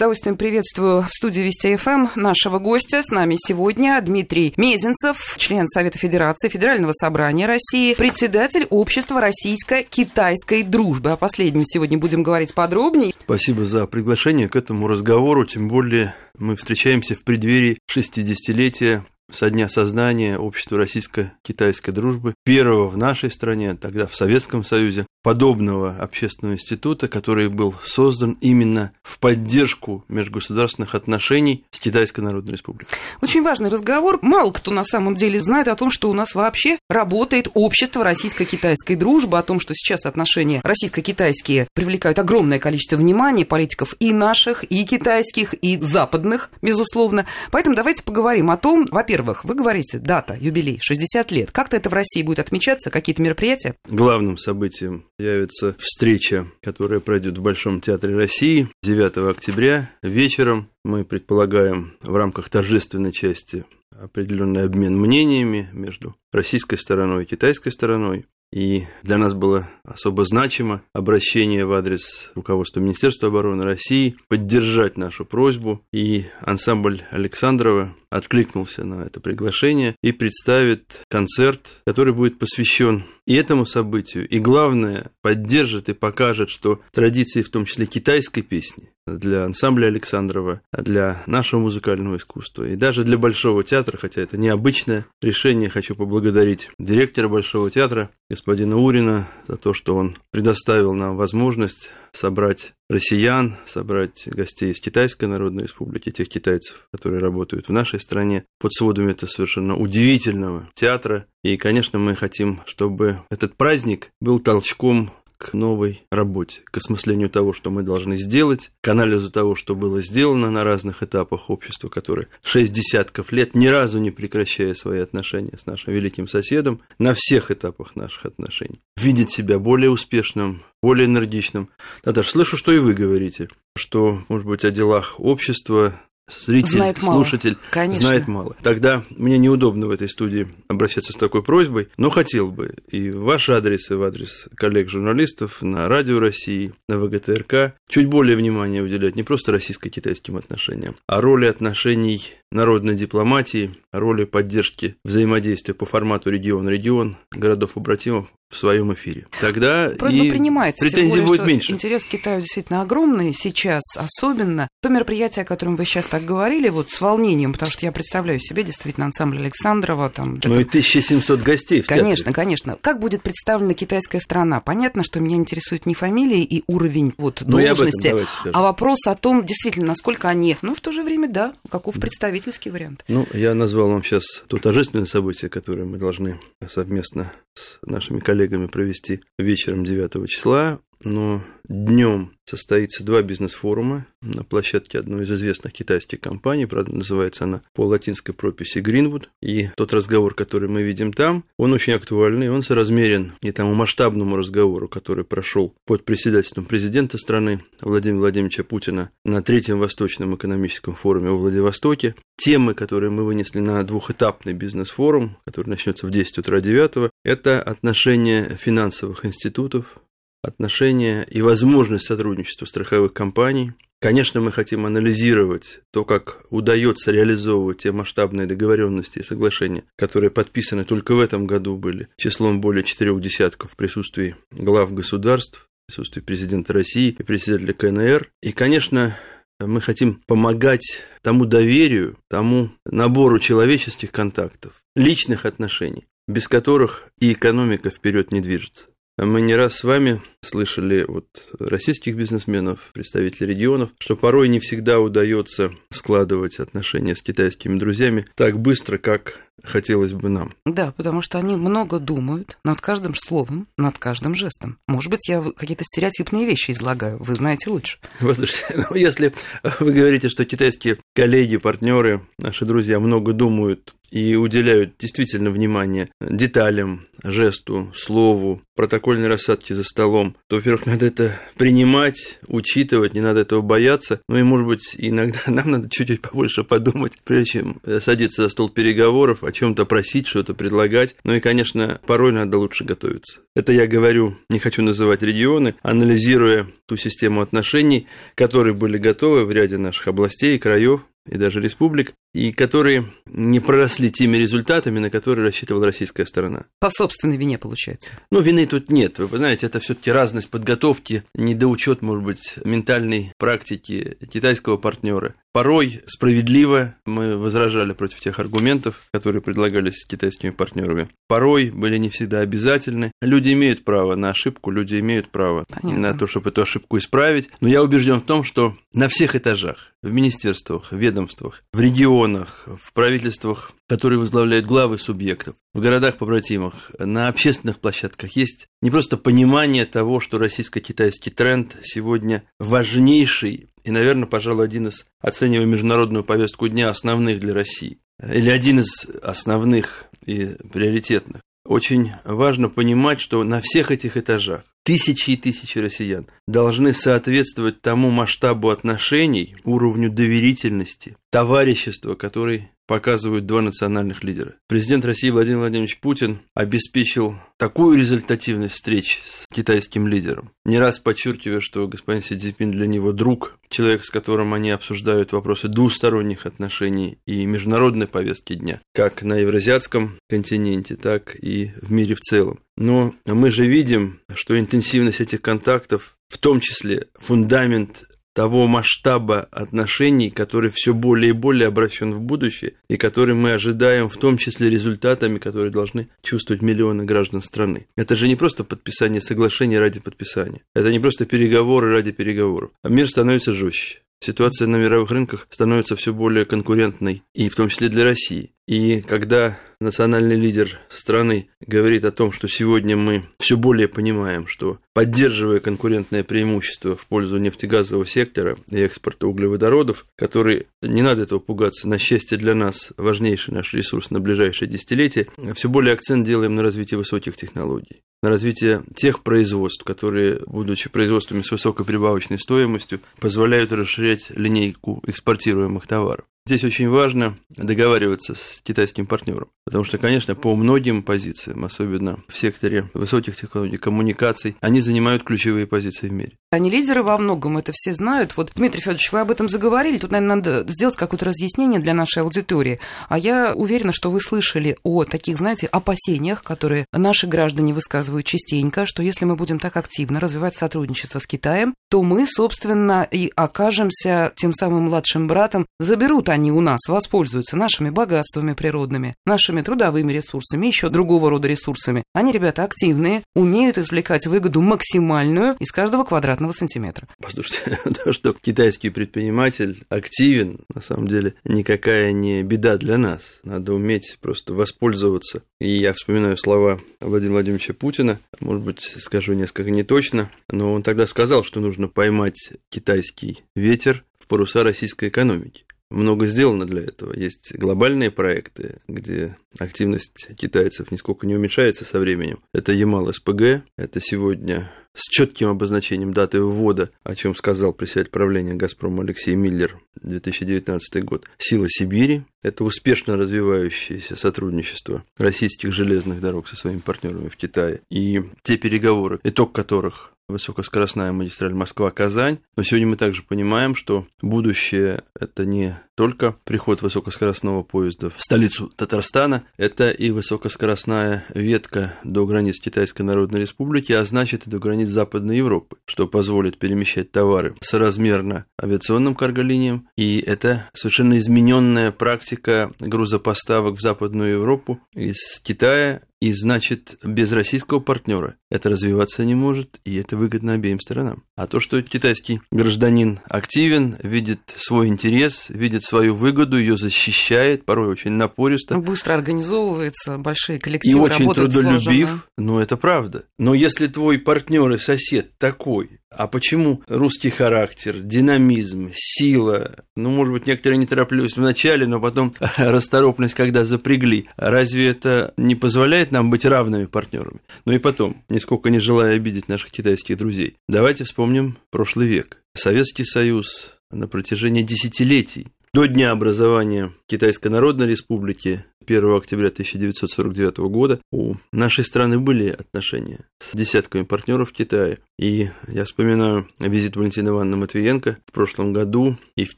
удовольствием приветствую в студии Вести ФМ нашего гостя. С нами сегодня Дмитрий Мезенцев, член Совета Федерации Федерального собрания России, председатель Общества российско-китайской дружбы. О последнем сегодня будем говорить подробнее. Спасибо за приглашение к этому разговору, тем более мы встречаемся в преддверии 60-летия со дня создания Общества российско-китайской дружбы, первого в нашей стране, тогда в Советском Союзе, подобного общественного института, который был создан именно в поддержку межгосударственных отношений с Китайской Народной Республикой. Очень важный разговор. Мало кто на самом деле знает о том, что у нас вообще работает общество российско-китайской дружбы, о том, что сейчас отношения российско-китайские привлекают огромное количество внимания политиков и наших, и китайских, и западных, безусловно. Поэтому давайте поговорим о том, во-первых, вы говорите, дата, юбилей, 60 лет. Как-то это в России будет отмечаться, какие-то мероприятия? Главным событием явится встреча, которая пройдет в Большом театре России 9 октября вечером. Мы предполагаем в рамках торжественной части определенный обмен мнениями между российской стороной и китайской стороной. И для нас было особо значимо обращение в адрес руководства Министерства обороны России поддержать нашу просьбу. И ансамбль Александрова откликнулся на это приглашение и представит концерт, который будет посвящен и этому событию, и главное, поддержит и покажет, что традиции, в том числе китайской песни, для ансамбля Александрова, для нашего музыкального искусства и даже для Большого театра, хотя это необычное решение, хочу поблагодарить директора Большого театра, господина Урина, за то, что он предоставил нам возможность собрать россиян, собрать гостей из Китайской Народной Республики, тех китайцев, которые работают в нашей стране, под сводами этого совершенно удивительного театра. И, конечно, мы хотим, чтобы этот праздник был толчком к новой работе, к осмыслению того, что мы должны сделать, к анализу того, что было сделано на разных этапах общества, которое шесть десятков лет, ни разу не прекращая свои отношения с нашим великим соседом, на всех этапах наших отношений, видеть себя более успешным, более энергичным. Да, слышу, что и вы говорите, что, может быть, о делах общества зритель, знает слушатель мало. знает мало. Тогда мне неудобно в этой студии обращаться с такой просьбой, но хотел бы и в ваш адрес, и в адрес коллег-журналистов на Радио России, на ВГТРК чуть более внимания уделять не просто российско-китайским отношениям, а роли отношений народной дипломатии, роли поддержки взаимодействия по формату регион-регион, городов-побратимов в своем эфире. Тогда Просьба и принимается, претензий более, будет меньше. Интерес к Китаю действительно огромный сейчас, особенно то мероприятие, о котором вы сейчас так говорили, вот с волнением, потому что я представляю себе действительно ансамбль Александрова. Там, ну и 1700 гостей в Конечно, театре. конечно. Как будет представлена китайская страна? Понятно, что меня интересует не фамилия и уровень вот, ну, должности, а вопрос о том, действительно, насколько они, ну, в то же время, да, каков представительский вариант. Ну, я назвал вам сейчас то торжественное событие, которое мы должны совместно с нашими коллегами провести вечером 9 числа но днем состоится два бизнес-форума на площадке одной из известных китайских компаний, правда, называется она по латинской прописи Гринвуд, и тот разговор, который мы видим там, он очень актуальный, он соразмерен и тому масштабному разговору, который прошел под председательством президента страны Владимира Владимировича Путина на Третьем Восточном экономическом форуме во Владивостоке. Темы, которые мы вынесли на двухэтапный бизнес-форум, который начнется в 10 утра 9, это отношения финансовых институтов, отношения и возможность сотрудничества страховых компаний. Конечно, мы хотим анализировать то, как удается реализовывать те масштабные договоренности и соглашения, которые подписаны только в этом году были числом более четырех десятков в присутствии глав государств, в присутствии президента России и председателя КНР. И, конечно, мы хотим помогать тому доверию, тому набору человеческих контактов, личных отношений, без которых и экономика вперед не движется. Мы не раз с вами слышали от российских бизнесменов, представителей регионов, что порой не всегда удается складывать отношения с китайскими друзьями так быстро, как хотелось бы нам. Да, потому что они много думают над каждым словом, над каждым жестом. Может быть, я какие-то стереотипные вещи излагаю, вы знаете лучше. Послушайте, ну, если вы говорите, что китайские коллеги, партнеры, наши друзья много думают и уделяют действительно внимание деталям, жесту, слову, протокольной рассадке за столом, то, во-первых, надо это принимать, учитывать, не надо этого бояться. Ну и, может быть, иногда нам надо чуть-чуть побольше подумать, прежде чем садиться за стол переговоров, о чем-то просить, что-то предлагать. Ну и, конечно, порой надо лучше готовиться. Это я говорю, не хочу называть регионы, анализируя ту систему отношений, которые были готовы в ряде наших областей краев, и даже республик, и которые не проросли теми результатами, на которые рассчитывала российская сторона. По собственной вине, получается. Ну, вины тут нет. Вы знаете, это все-таки разность подготовки, недоучет, может быть, ментальной практики китайского партнера. Порой справедливо мы возражали против тех аргументов, которые предлагались китайскими партнерами. Порой были не всегда обязательны. Люди имеют право на ошибку, люди имеют право Понятно. на то, чтобы эту ошибку исправить. Но я убежден в том, что на всех этажах, в министерствах, в ведомствах, в регионах, в правительствах, которые возглавляют главы субъектов, в городах-побратимах, на общественных площадках есть не просто понимание того, что российско-китайский тренд сегодня важнейший и, наверное, пожалуй, один из, оценивая международную повестку дня, основных для России. Или один из основных и приоритетных. Очень важно понимать, что на всех этих этажах тысячи и тысячи россиян должны соответствовать тому масштабу отношений, уровню доверительности, товарищества, который показывают два национальных лидера. Президент России Владимир Владимирович Путин обеспечил такую результативность встреч с китайским лидером, не раз подчеркивая, что господин Си Цзиньпин для него друг, человек, с которым они обсуждают вопросы двусторонних отношений и международной повестки дня, как на евразиатском континенте, так и в мире в целом. Но мы же видим, что интенсивность этих контактов, в том числе фундамент того масштаба отношений, который все более и более обращен в будущее, и который мы ожидаем в том числе результатами, которые должны чувствовать миллионы граждан страны. Это же не просто подписание соглашения ради подписания. Это не просто переговоры ради переговоров. А мир становится жестче. Ситуация на мировых рынках становится все более конкурентной, и в том числе для России. И когда национальный лидер страны говорит о том, что сегодня мы все более понимаем, что поддерживая конкурентное преимущество в пользу нефтегазового сектора и экспорта углеводородов, который, не надо этого пугаться, на счастье для нас важнейший наш ресурс на ближайшее десятилетие, все более акцент делаем на развитие высоких технологий на развитие тех производств, которые, будучи производствами с высокой прибавочной стоимостью, позволяют расширять линейку экспортируемых товаров. Здесь очень важно договариваться с китайским партнером, потому что, конечно, по многим позициям, особенно в секторе высоких технологий, коммуникаций, они занимают ключевые позиции в мире. Они лидеры во многом, это все знают. Вот, Дмитрий Федорович, вы об этом заговорили, тут, наверное, надо сделать какое-то разъяснение для нашей аудитории. А я уверена, что вы слышали о таких, знаете, опасениях, которые наши граждане высказывают частенько, что если мы будем так активно развивать сотрудничество с Китаем, то мы, собственно, и окажемся тем самым младшим братом, заберут они у нас, воспользуются нашими богатствами природными, нашими трудовыми ресурсами, еще другого рода ресурсами. Они, ребята, активные, умеют извлекать выгоду максимальную из каждого квадратного сантиметра. Послушайте, то, что китайский предприниматель активен, на самом деле, никакая не беда для нас. Надо уметь просто воспользоваться. И я вспоминаю слова Владимира Владимировича Путина, может быть, скажу несколько неточно, но он тогда сказал, что нужно поймать китайский ветер в паруса российской экономики много сделано для этого. Есть глобальные проекты, где активность китайцев нисколько не уменьшается со временем. Это Ямал-СПГ, это сегодня с четким обозначением даты ввода, о чем сказал председатель правления «Газпрома» Алексей Миллер, 2019 год. «Сила Сибири» – это успешно развивающееся сотрудничество российских железных дорог со своими партнерами в Китае. И те переговоры, итог которых высокоскоростная магистраль Москва-Казань. Но сегодня мы также понимаем, что будущее – это не только приход высокоскоростного поезда в столицу Татарстана, это и высокоскоростная ветка до границ Китайской Народной Республики, а значит и до границ Западной Европы, что позволит перемещать товары соразмерно авиационным карголиниям. И это совершенно измененная практика грузопоставок в Западную Европу из Китая и значит, без российского партнера это развиваться не может, и это выгодно обеим сторонам. А то, что китайский гражданин активен, видит свой интерес, видит свою выгоду, ее защищает, порой очень напористо. Быстро организовывается, большие коллективы И очень трудолюбив, слаженно. ну это правда. Но если твой партнер и сосед такой, а почему русский характер, динамизм, сила, ну, может быть, некоторые неторопливость в начале, но потом расторопность, когда запрягли, разве это не позволяет позволяет нам быть равными партнерами. Ну и потом, нисколько не желая обидеть наших китайских друзей, давайте вспомним прошлый век. Советский Союз на протяжении десятилетий до дня образования Китайской Народной Республики 1 октября 1949 года у нашей страны были отношения с десятками партнеров в Китае. И я вспоминаю визит Валентины Ивановны Матвиенко в прошлом году и в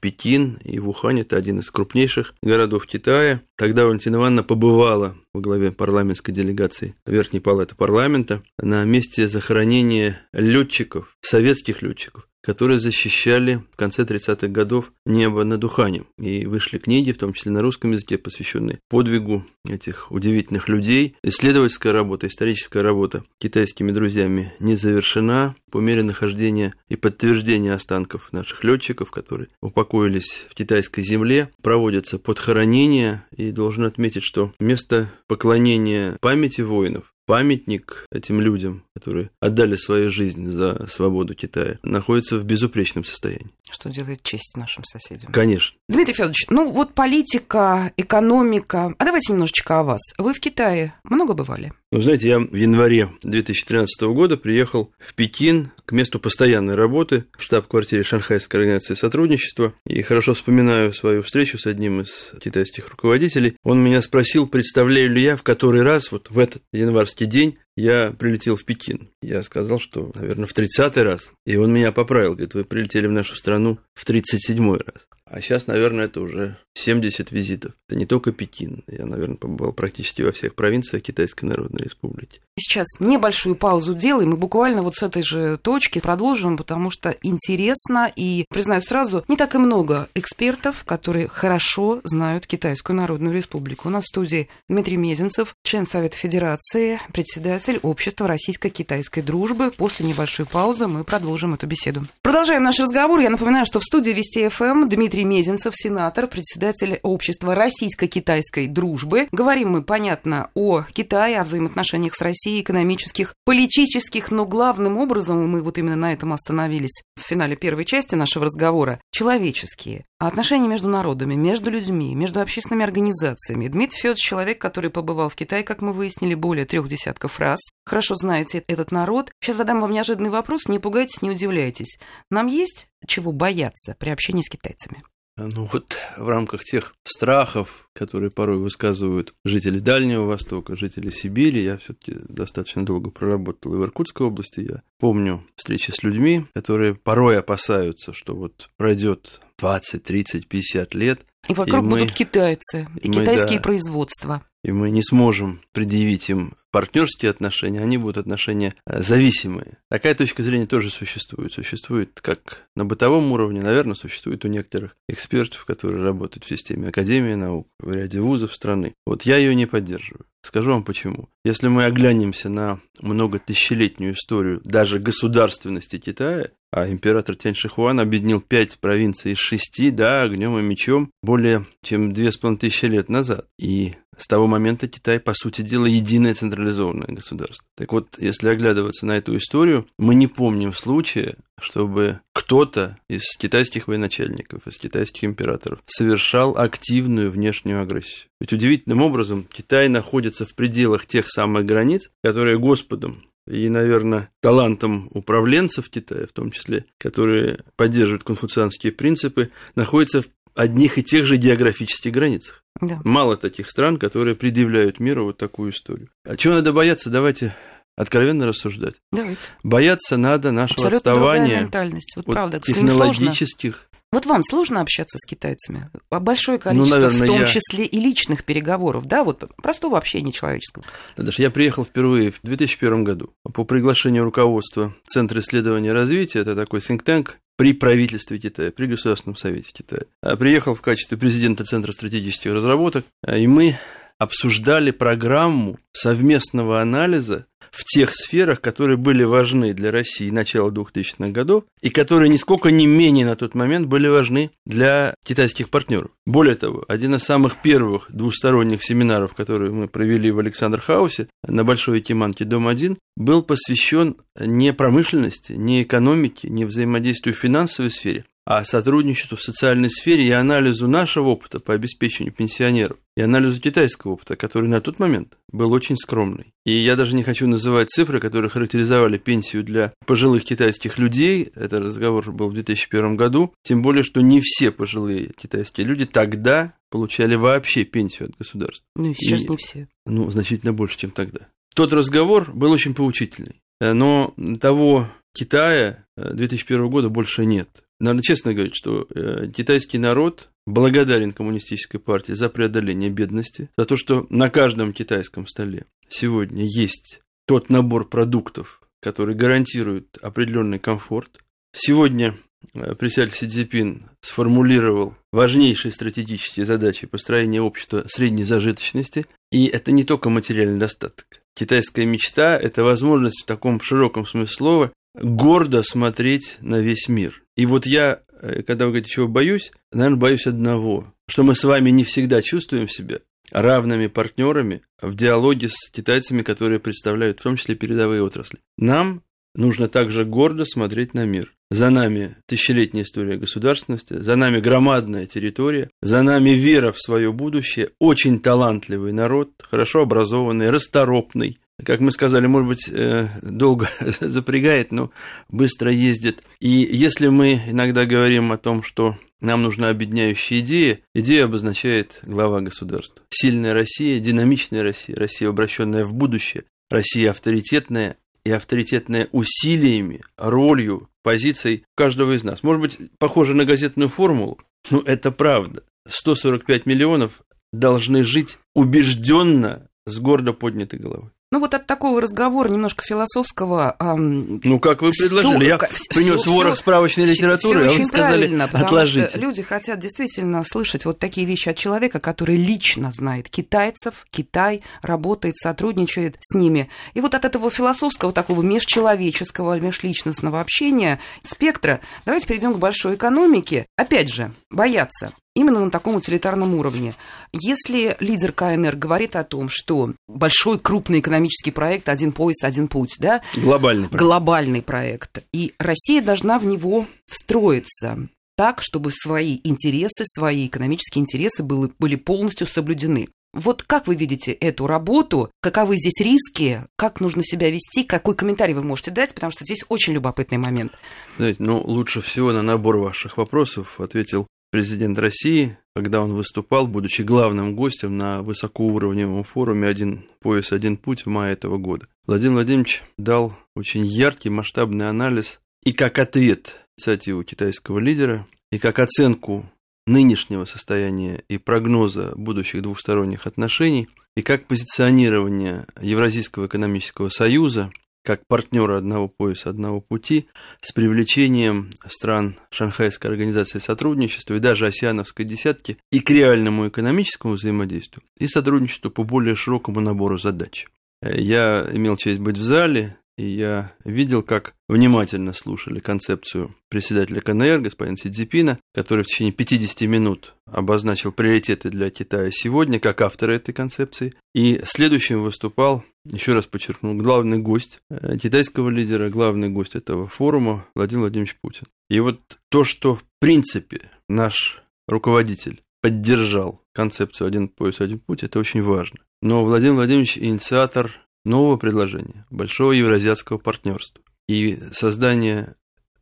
Пекин, и в Ухань. Это один из крупнейших городов Китая. Тогда Валентина Ивановна побывала во главе парламентской делегации Верхней Палаты парламента на месте захоронения летчиков, советских летчиков, которые защищали в конце 30-х годов небо над Уханем. И вышли книги, в том числе на русском языке, посвященные подвигу этих удивительных людей. Исследовательская работа, историческая работа китайскими друзьями не завершена. По мере нахождения и подтверждения останков наших летчиков, которые упокоились в китайской земле, проводятся подхоронения. И должен отметить, что место поклонения памяти воинов памятник этим людям, которые отдали свою жизнь за свободу Китая, находится в безупречном состоянии. Что делает честь нашим соседям. Конечно. Дмитрий Федорович, ну вот политика, экономика. А давайте немножечко о вас. Вы в Китае много бывали? Ну, знаете, я в январе 2013 года приехал в Пекин к месту постоянной работы в штаб-квартире Шанхайской организации сотрудничества. И хорошо вспоминаю свою встречу с одним из китайских руководителей. Он меня спросил, представляю ли я в который раз вот в этот январский день я прилетел в Пекин. Я сказал, что, наверное, в 30-й раз. И он меня поправил. Говорит, вы прилетели в нашу страну в 37-й раз. А сейчас, наверное, это уже 70 визитов. Это не только Пекин. Я, наверное, побывал практически во всех провинциях Китайской Народной Республики. Сейчас небольшую паузу делаем и буквально вот с этой же точки продолжим, потому что интересно и, признаю сразу, не так и много экспертов, которые хорошо знают Китайскую Народную Республику. У нас в студии Дмитрий Мезенцев, член Совета Федерации, председатель Общества российско-китайской дружбы. После небольшой паузы мы продолжим эту беседу. Продолжаем наш разговор. Я напоминаю, что в студии Вести ФМ Дмитрий Мезенцев, сенатор, председатель Общества российско-китайской дружбы. Говорим мы, понятно, о Китае, о взаимоотношениях с Россией экономических, политических, но главным образом, мы вот именно на этом остановились в финале первой части нашего разговора, человеческие. А отношения между народами, между людьми, между общественными организациями. Дмитрий Федорович человек, который побывал в Китае, как мы выяснили, более трех десятков раз. Хорошо знаете этот народ. Сейчас задам вам неожиданный вопрос, не пугайтесь, не удивляйтесь. Нам есть чего бояться при общении с китайцами? Ну вот в рамках тех страхов, которые порой высказывают жители Дальнего Востока, жители Сибири, я все-таки достаточно долго проработал и в Иркутской области. Я помню встречи с людьми, которые порой опасаются, что вот пройдет 20, 30, 50 лет. И вокруг и мы, будут китайцы, и мы, китайские да, производства. И мы не сможем предъявить им партнерские отношения, они будут отношения э, зависимые. Такая точка зрения тоже существует. Существует как на бытовом уровне, наверное, существует у некоторых экспертов, которые работают в системе Академии наук, в ряде вузов страны. Вот я ее не поддерживаю. Скажу вам почему. Если мы оглянемся на многотысячелетнюю историю даже государственности Китая, а император Тянь Шихуан объединил пять провинций из шести, да, огнем и мечом более чем две с половиной тысячи лет назад. И с того момента Китай, по сути дела, единое централизованное государство. Так вот, если оглядываться на эту историю, мы не помним случая, чтобы кто-то из китайских военачальников, из китайских императоров совершал активную внешнюю агрессию. Ведь удивительным образом Китай находится в пределах тех самых границ, которые Господом и, наверное, талантом управленцев Китая, в том числе, которые поддерживают конфуцианские принципы, находится в одних и тех же географических границах. Да. Мало таких стран, которые предъявляют миру вот такую историю. А чего надо бояться, давайте откровенно рассуждать. Давайте. Бояться надо нашего Абсолютно отставания. Вот, вот правда, технологических вот вам сложно общаться с китайцами? Большое ну, количество, ну, наверное, в том я... числе и личных переговоров, да, вот простого общения человеческого. Даже я приехал впервые в 2001 году по приглашению руководства Центра исследования и развития, это такой think tank при правительстве Китая, при Государственном Совете Китая. А приехал в качестве президента Центра стратегических разработок, а, и мы обсуждали программу совместного анализа в тех сферах, которые были важны для России начала 2000-х годов и которые нисколько не менее на тот момент были важны для китайских партнеров. Более того, один из самых первых двусторонних семинаров, которые мы провели в Александр-хаусе на Большой Якиманке, дом 1, был посвящен не промышленности, не экономике, не взаимодействию в финансовой сфере, а сотрудничеству в социальной сфере и анализу нашего опыта по обеспечению пенсионеров и анализу китайского опыта, который на тот момент был очень скромный. И я даже не хочу называть цифры, которые характеризовали пенсию для пожилых китайских людей. Это разговор был в 2001 году. Тем более, что не все пожилые китайские люди тогда получали вообще пенсию от государства. Ну и сейчас и, не все. Ну, значительно больше, чем тогда. Тот разговор был очень поучительный. Но того Китая 2001 года больше нет. Надо честно говорить, что э, китайский народ благодарен коммунистической партии за преодоление бедности, за то, что на каждом китайском столе сегодня есть тот набор продуктов, который гарантирует определенный комфорт. Сегодня э, председатель Си Цзипин сформулировал важнейшие стратегические задачи построения общества средней зажиточности, и это не только материальный достаток. Китайская мечта – это возможность в таком широком смысле слова гордо смотреть на весь мир. И вот я, э, когда вы говорите, чего боюсь, наверное, боюсь одного, что мы с вами не всегда чувствуем себя равными партнерами в диалоге с китайцами, которые представляют в том числе передовые отрасли. Нам нужно также гордо смотреть на мир. За нами тысячелетняя история государственности, за нами громадная территория, за нами вера в свое будущее, очень талантливый народ, хорошо образованный, расторопный, как мы сказали, может быть, э, долго запрягает, но быстро ездит. И если мы иногда говорим о том, что нам нужна объединяющая идея, идея обозначает глава государства. Сильная Россия, динамичная Россия, Россия, обращенная в будущее, Россия авторитетная и авторитетная усилиями, ролью, позицией каждого из нас. Может быть, похоже на газетную формулу, но это правда. 145 миллионов должны жить убежденно с гордо поднятой головой. Ну вот от такого разговора немножко философского. Эм, ну как вы предложили, я принес ворох справочной литературы, а вы сказали отложить. Люди хотят действительно слышать вот такие вещи от человека, который лично знает китайцев, Китай, работает, сотрудничает с ними. И вот от этого философского, такого межчеловеческого, межличностного общения, спектра, давайте перейдем к большой экономике. Опять же, бояться именно на таком утилитарном уровне. Если лидер КНР говорит о том, что большой крупный экономический проект «Один пояс, один путь», да? Глобальный проект. Глобальный проект. И Россия должна в него встроиться так, чтобы свои интересы, свои экономические интересы были, были полностью соблюдены. Вот как вы видите эту работу? Каковы здесь риски? Как нужно себя вести? Какой комментарий вы можете дать? Потому что здесь очень любопытный момент. Знаете, ну, лучше всего на набор ваших вопросов ответил президент России, когда он выступал, будучи главным гостем на высокоуровневом форуме «Один пояс, один путь» в мае этого года. Владимир Владимирович дал очень яркий, масштабный анализ и как ответ инициативу китайского лидера, и как оценку нынешнего состояния и прогноза будущих двухсторонних отношений, и как позиционирование Евразийского экономического союза как партнера одного пояса, одного пути, с привлечением стран Шанхайской организации сотрудничества и даже Осиановской десятки и к реальному экономическому взаимодействию, и сотрудничеству по более широкому набору задач. Я имел честь быть в зале, и я видел, как внимательно слушали концепцию председателя КНР, господина Сидзипина, который в течение 50 минут обозначил приоритеты для Китая сегодня, как автор этой концепции. И следующим выступал, еще раз подчеркнул, главный гость э, китайского лидера, главный гость этого форума Владимир Владимирович Путин. И вот то, что в принципе наш руководитель поддержал концепцию «один пояс, один путь», это очень важно. Но Владимир Владимирович инициатор нового предложения, большого евразиатского партнерства и создание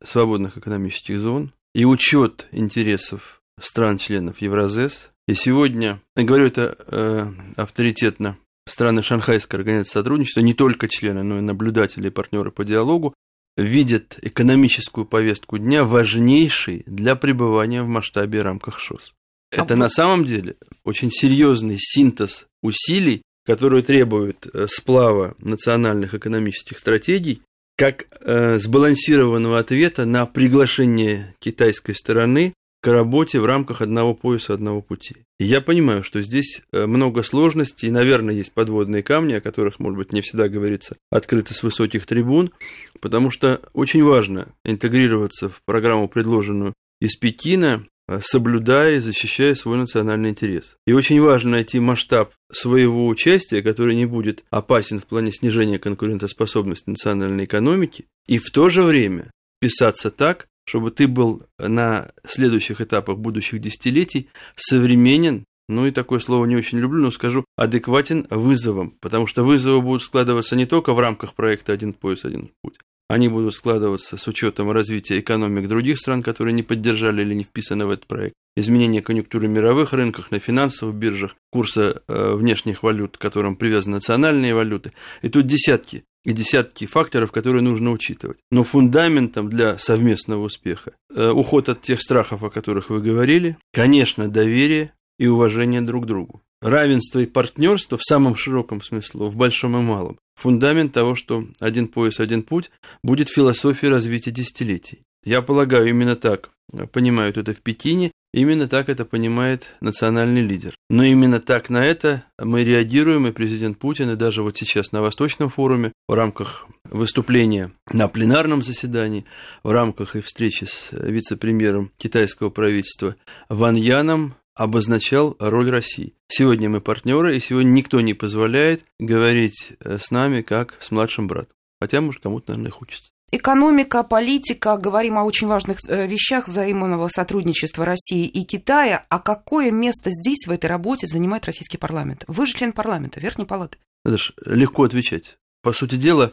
свободных экономических зон и учет интересов стран-членов Евразес. И сегодня, я говорю это э, авторитетно, страны Шанхайской организации сотрудничества, не только члены, но и наблюдатели и партнеры по диалогу, видят экономическую повестку дня важнейшей для пребывания в масштабе и рамках ШОС. Это а на самом деле очень серьезный синтез усилий которые требуют э, сплава национальных экономических стратегий, как э, сбалансированного ответа на приглашение китайской стороны к работе в рамках одного пояса, одного пути. И я понимаю, что здесь э, много сложностей, наверное, есть подводные камни, о которых, может быть, не всегда говорится открыто с высоких трибун, потому что очень важно интегрироваться в программу, предложенную из Пекина, Э, соблюдая и защищая свой национальный интерес. И очень важно найти масштаб своего участия, который не будет опасен в плане снижения конкурентоспособности национальной экономики, и в то же время писаться так, чтобы ты был на следующих этапах будущих десятилетий современен, ну и такое слово не очень люблю, но скажу, адекватен вызовам, потому что вызовы будут складываться не только в рамках проекта «Один пояс, один путь», они будут складываться с учетом развития экономик других стран, которые не поддержали или не вписаны в этот проект, изменение конъюнктуры мировых рынках, на финансовых биржах, курса э, внешних валют, к которым привязаны национальные валюты. И тут десятки и десятки факторов, которые нужно учитывать. Но фундаментом для совместного успеха э, уход от тех страхов, о которых вы говорили, конечно, доверие и уважение друг к другу. Равенство и партнерство в самом широком смысле, в большом и малом. Фундамент того, что один пояс, один путь будет философией развития десятилетий. Я полагаю, именно так понимают это в Пекине, именно так это понимает национальный лидер. Но именно так на это мы реагируем, и президент Путин, и даже вот сейчас на Восточном форуме, в рамках выступления на пленарном заседании, в рамках и встречи с вице-премьером китайского правительства Ван Яном обозначал роль России. Сегодня мы партнеры, и сегодня никто не позволяет говорить с нами как с младшим братом. Хотя, может, кому-то, наверное, хочется. Экономика, политика, говорим о очень важных э, вещах взаимного сотрудничества России и Китая. А какое место здесь, в этой работе, занимает российский парламент? Вы же член парламента, Верхней Палаты. Это ж легко отвечать. По сути дела,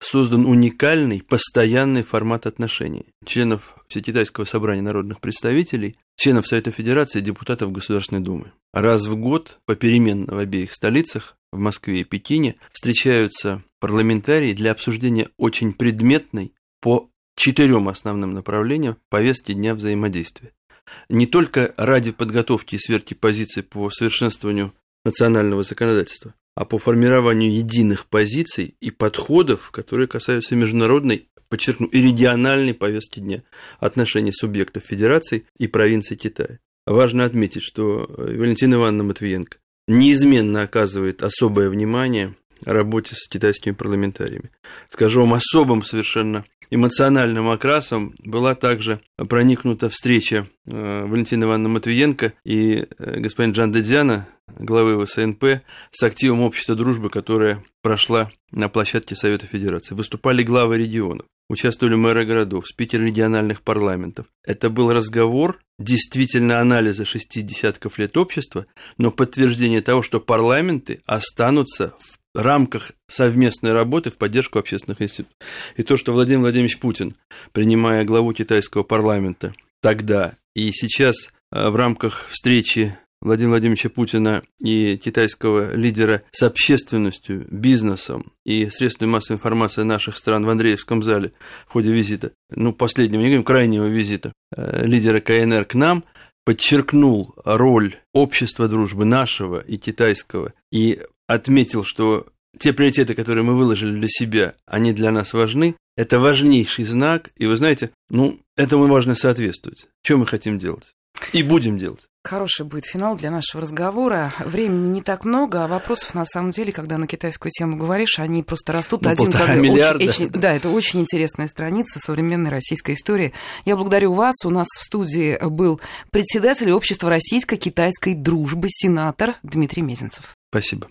создан уникальный, постоянный формат отношений членов Всекитайского собрания народных представителей, членов Совета Федерации и депутатов Государственной Думы. Раз в год попеременно в обеих столицах, в Москве и Пекине, встречаются парламентарии для обсуждения очень предметной по четырем основным направлениям повестки дня взаимодействия. Не только ради подготовки и сверки позиций по совершенствованию национального законодательства, а по формированию единых позиций и подходов, которые касаются международной, подчеркну, и региональной повестки дня отношений субъектов Федерации и провинций Китая. Важно отметить, что Валентина Ивановна Матвиенко неизменно оказывает особое внимание работе с китайскими парламентариями. Скажу вам, особым совершенно эмоциональным окрасом была также проникнута встреча э, Валентины Ивановны Матвиенко и э, господина Джан Дедзяна, главы ВСНП, с активом общества дружбы, которая прошла на площадке Совета Федерации. Выступали главы регионов, участвовали мэры городов, спикеры региональных парламентов. Это был разговор, действительно анализа шести десятков лет общества, но подтверждение того, что парламенты останутся в рамках совместной работы в поддержку общественных институтов. И то, что Владимир Владимирович Путин, принимая главу китайского парламента тогда и сейчас э, в рамках встречи Владимира Владимировича Путина и китайского лидера с общественностью, бизнесом и средствами массовой информации наших стран в Андреевском зале в ходе визита, ну, последнего, не говорим, крайнего визита э, лидера КНР к нам, подчеркнул роль общества дружбы нашего и китайского и отметил, что те приоритеты, которые мы выложили для себя, они для нас важны. Это важнейший знак, и вы знаете, ну, этому важно соответствовать. Что мы хотим делать? И будем делать. Хороший будет финал для нашего разговора. Времени не так много, а вопросов на самом деле, когда на китайскую тему говоришь, они просто растут ну, один как миллиарда. Очень, очень, да, это очень интересная страница современной российской истории. Я благодарю вас. У нас в студии был председатель общества российско-китайской дружбы, сенатор Дмитрий Мезенцев. Спасибо.